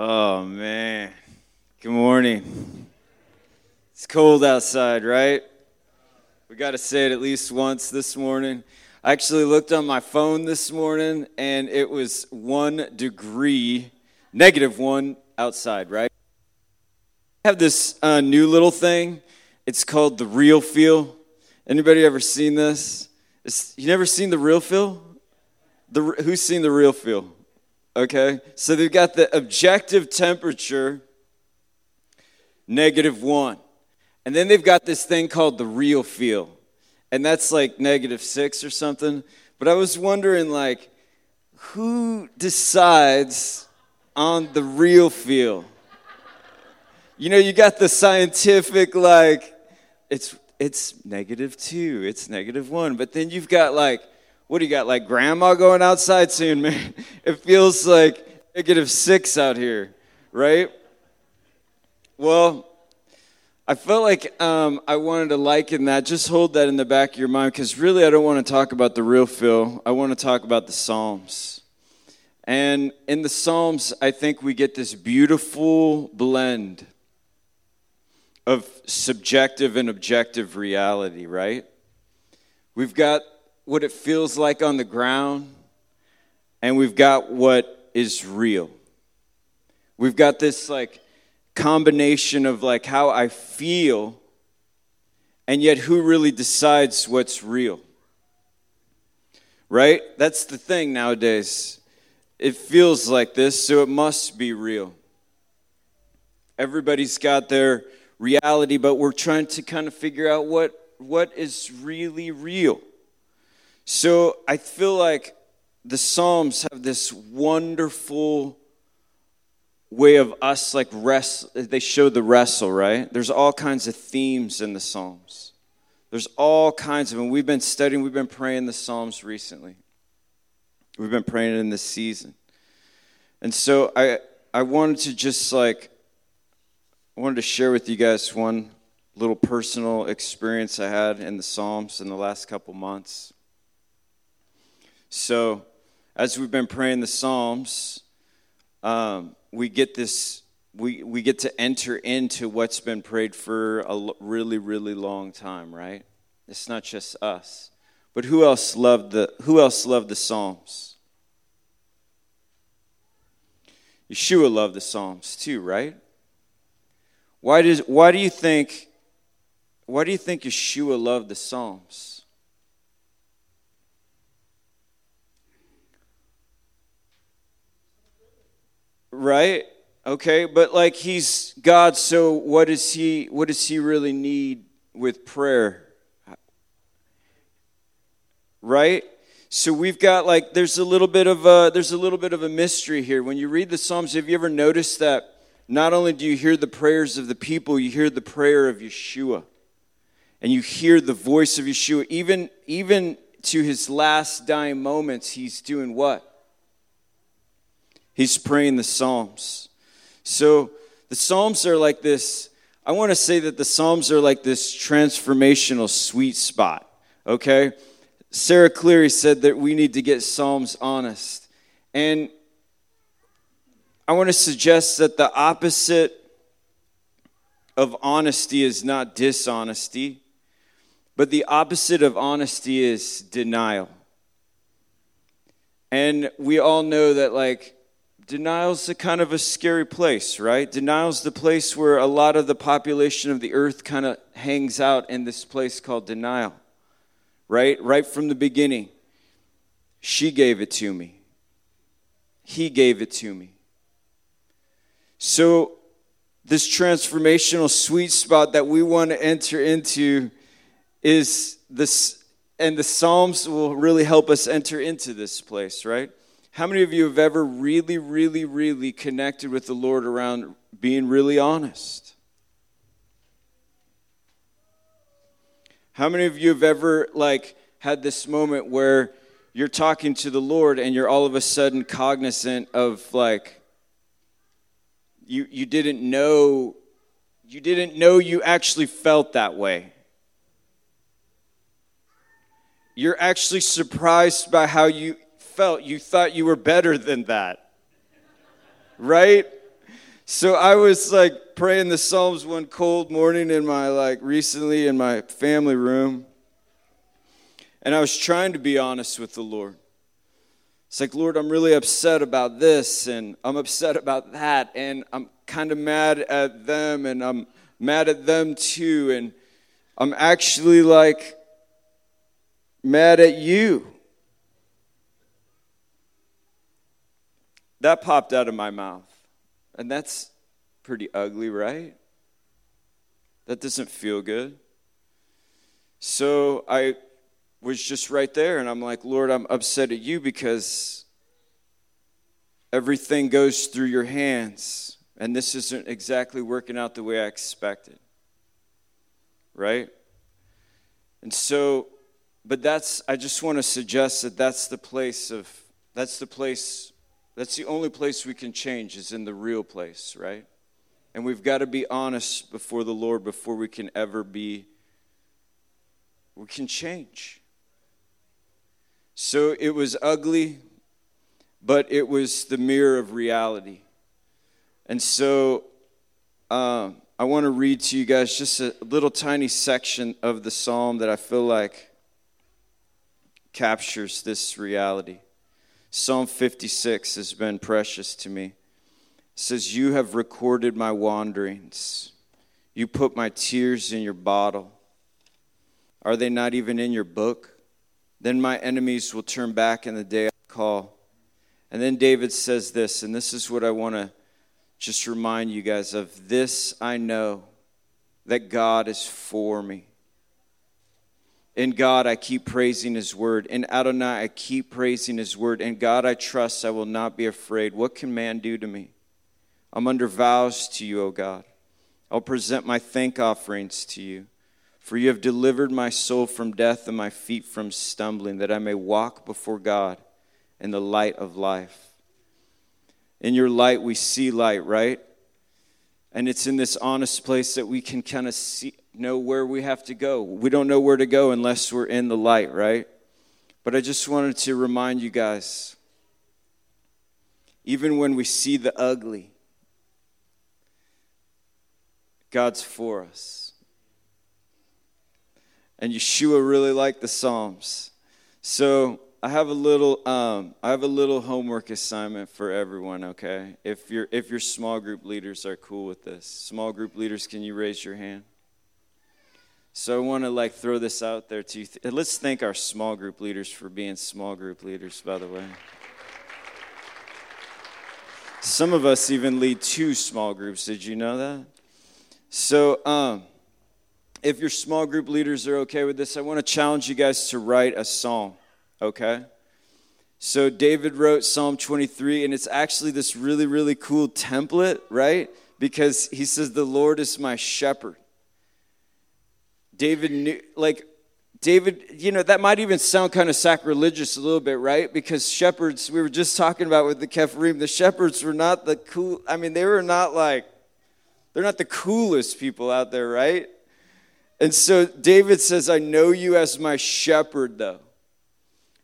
Oh, man. Good morning. It's cold outside, right? We got to say it at least once this morning. I actually looked on my phone this morning and it was one degree, negative one outside, right? I have this uh, new little thing. It's called the Real Feel. Anybody ever seen this? It's, you never seen the Real Feel? The, who's seen the Real Feel? Okay, so they've got the objective temperature, negative one. And then they've got this thing called the real feel, and that's like negative six or something. But I was wondering, like, who decides on the real feel? You know, you got the scientific, like, it's it's negative two, it's negative one, but then you've got like what do you got, like grandma going outside soon, man? It feels like negative six out here, right? Well, I felt like um, I wanted to liken that. Just hold that in the back of your mind because really I don't want to talk about the real feel. I want to talk about the Psalms. And in the Psalms, I think we get this beautiful blend of subjective and objective reality, right? We've got what it feels like on the ground, and we've got what is real. We've got this like combination of like how I feel, and yet who really decides what's real? Right? That's the thing nowadays. It feels like this, so it must be real. Everybody's got their reality, but we're trying to kind of figure out what, what is really real. So I feel like the Psalms have this wonderful way of us like rest they show the wrestle right? There's all kinds of themes in the psalms. There's all kinds of and we've been studying we've been praying the psalms recently. We've been praying in this season. And so i i wanted to just like i wanted to share with you guys one little personal experience i had in the psalms in the last couple months so, as we've been praying the Psalms, um, we get this. We, we get to enter into what's been prayed for a really, really long time, right? It's not just us. But who else loved the who else loved the Psalms? Yeshua loved the Psalms too, right? Why does why do you think why do you think Yeshua loved the Psalms? Right? Okay, but like he's God, so what does he what does he really need with prayer? Right? So we've got like there's a little bit of a there's a little bit of a mystery here. When you read the Psalms, have you ever noticed that not only do you hear the prayers of the people, you hear the prayer of Yeshua. And you hear the voice of Yeshua. Even even to his last dying moments, he's doing what? He's praying the Psalms. So the Psalms are like this. I want to say that the Psalms are like this transformational sweet spot, okay? Sarah Cleary said that we need to get Psalms honest. And I want to suggest that the opposite of honesty is not dishonesty, but the opposite of honesty is denial. And we all know that, like, Denial's a kind of a scary place, right? Denial's the place where a lot of the population of the earth kind of hangs out in this place called denial, right? Right from the beginning. She gave it to me, He gave it to me. So, this transformational sweet spot that we want to enter into is this, and the Psalms will really help us enter into this place, right? How many of you have ever really, really, really connected with the Lord around being really honest? How many of you have ever like had this moment where you're talking to the Lord and you're all of a sudden cognizant of like you you didn't know you didn't know you actually felt that way. You're actually surprised by how you felt you thought you were better than that. Right? So I was like praying the Psalms one cold morning in my like recently in my family room. And I was trying to be honest with the Lord. It's like, Lord, I'm really upset about this and I'm upset about that and I'm kind of mad at them and I'm mad at them too and I'm actually like mad at you. That popped out of my mouth. And that's pretty ugly, right? That doesn't feel good. So I was just right there, and I'm like, Lord, I'm upset at you because everything goes through your hands, and this isn't exactly working out the way I expected. Right? And so, but that's, I just want to suggest that that's the place of, that's the place that's the only place we can change, is in the real place, right? And we've got to be honest before the Lord before we can ever be, we can change. So it was ugly, but it was the mirror of reality. And so um, I want to read to you guys just a little tiny section of the psalm that I feel like captures this reality. Psalm 56 has been precious to me. It says, You have recorded my wanderings. You put my tears in your bottle. Are they not even in your book? Then my enemies will turn back in the day I call. And then David says this, and this is what I want to just remind you guys of. This I know that God is for me. In God, I keep praising His word. In Adonai, I keep praising His word. In God, I trust I will not be afraid. What can man do to me? I'm under vows to you, O God. I'll present my thank offerings to you. For you have delivered my soul from death and my feet from stumbling, that I may walk before God in the light of life. In your light, we see light, right? And it's in this honest place that we can kind of see, know where we have to go. We don't know where to go unless we're in the light, right? But I just wanted to remind you guys even when we see the ugly, God's for us. And Yeshua really liked the Psalms. So I have a little um, I have a little homework assignment for everyone, okay? If your if your small group leaders are cool with this. Small group leaders, can you raise your hand? So I want to like throw this out there to you. Let's thank our small group leaders for being small group leaders, by the way. Some of us even lead two small groups. Did you know that? So, um, if your small group leaders are okay with this, I want to challenge you guys to write a song, okay? So, David wrote Psalm 23, and it's actually this really, really cool template, right? Because he says, The Lord is my shepherd. David knew, like, David, you know, that might even sound kind of sacrilegious a little bit, right? Because shepherds, we were just talking about with the Kepharim, the shepherds were not the cool, I mean, they were not like, they're not the coolest people out there, right? And so David says, I know you as my shepherd, though.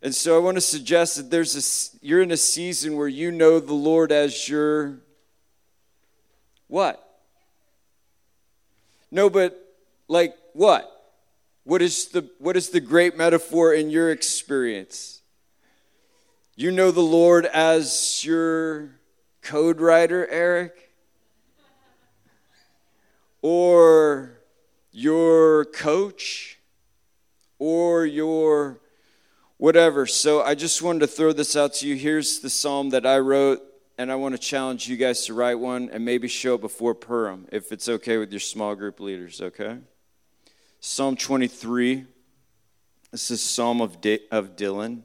And so I want to suggest that there's a, you're in a season where you know the Lord as your what? No, but like what? What is the, what is the great metaphor in your experience? You know the Lord as your code writer, Eric? Or your coach? Or your whatever. So I just wanted to throw this out to you. Here's the psalm that I wrote, and I want to challenge you guys to write one and maybe show it before Purim if it's okay with your small group leaders, okay? Psalm 23. This is Psalm of, D- of Dylan.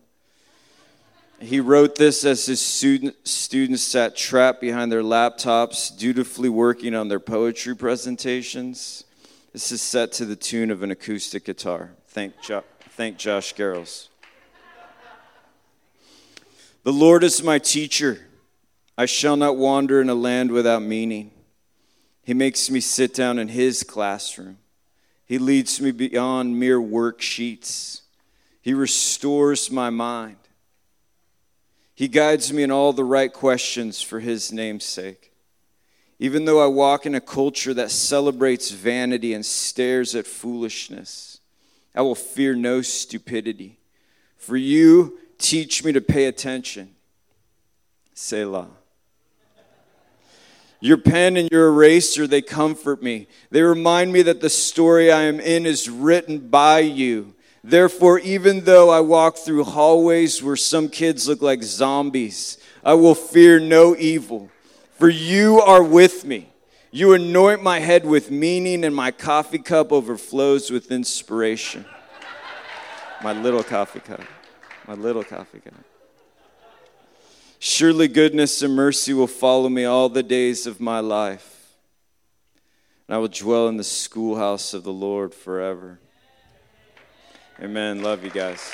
He wrote this as his student, students sat trapped behind their laptops, dutifully working on their poetry presentations. This is set to the tune of an acoustic guitar. Thank, jo- thank Josh Garrels. The Lord is my teacher. I shall not wander in a land without meaning. He makes me sit down in his classroom. He leads me beyond mere worksheets. He restores my mind. He guides me in all the right questions for His name's sake. Even though I walk in a culture that celebrates vanity and stares at foolishness, I will fear no stupidity. For you teach me to pay attention. Selah. Your pen and your eraser, they comfort me. They remind me that the story I am in is written by you. Therefore, even though I walk through hallways where some kids look like zombies, I will fear no evil. For you are with me. You anoint my head with meaning, and my coffee cup overflows with inspiration. My little coffee cup. My little coffee cup. Surely goodness and mercy will follow me all the days of my life, and I will dwell in the schoolhouse of the Lord forever. Amen. Love you guys.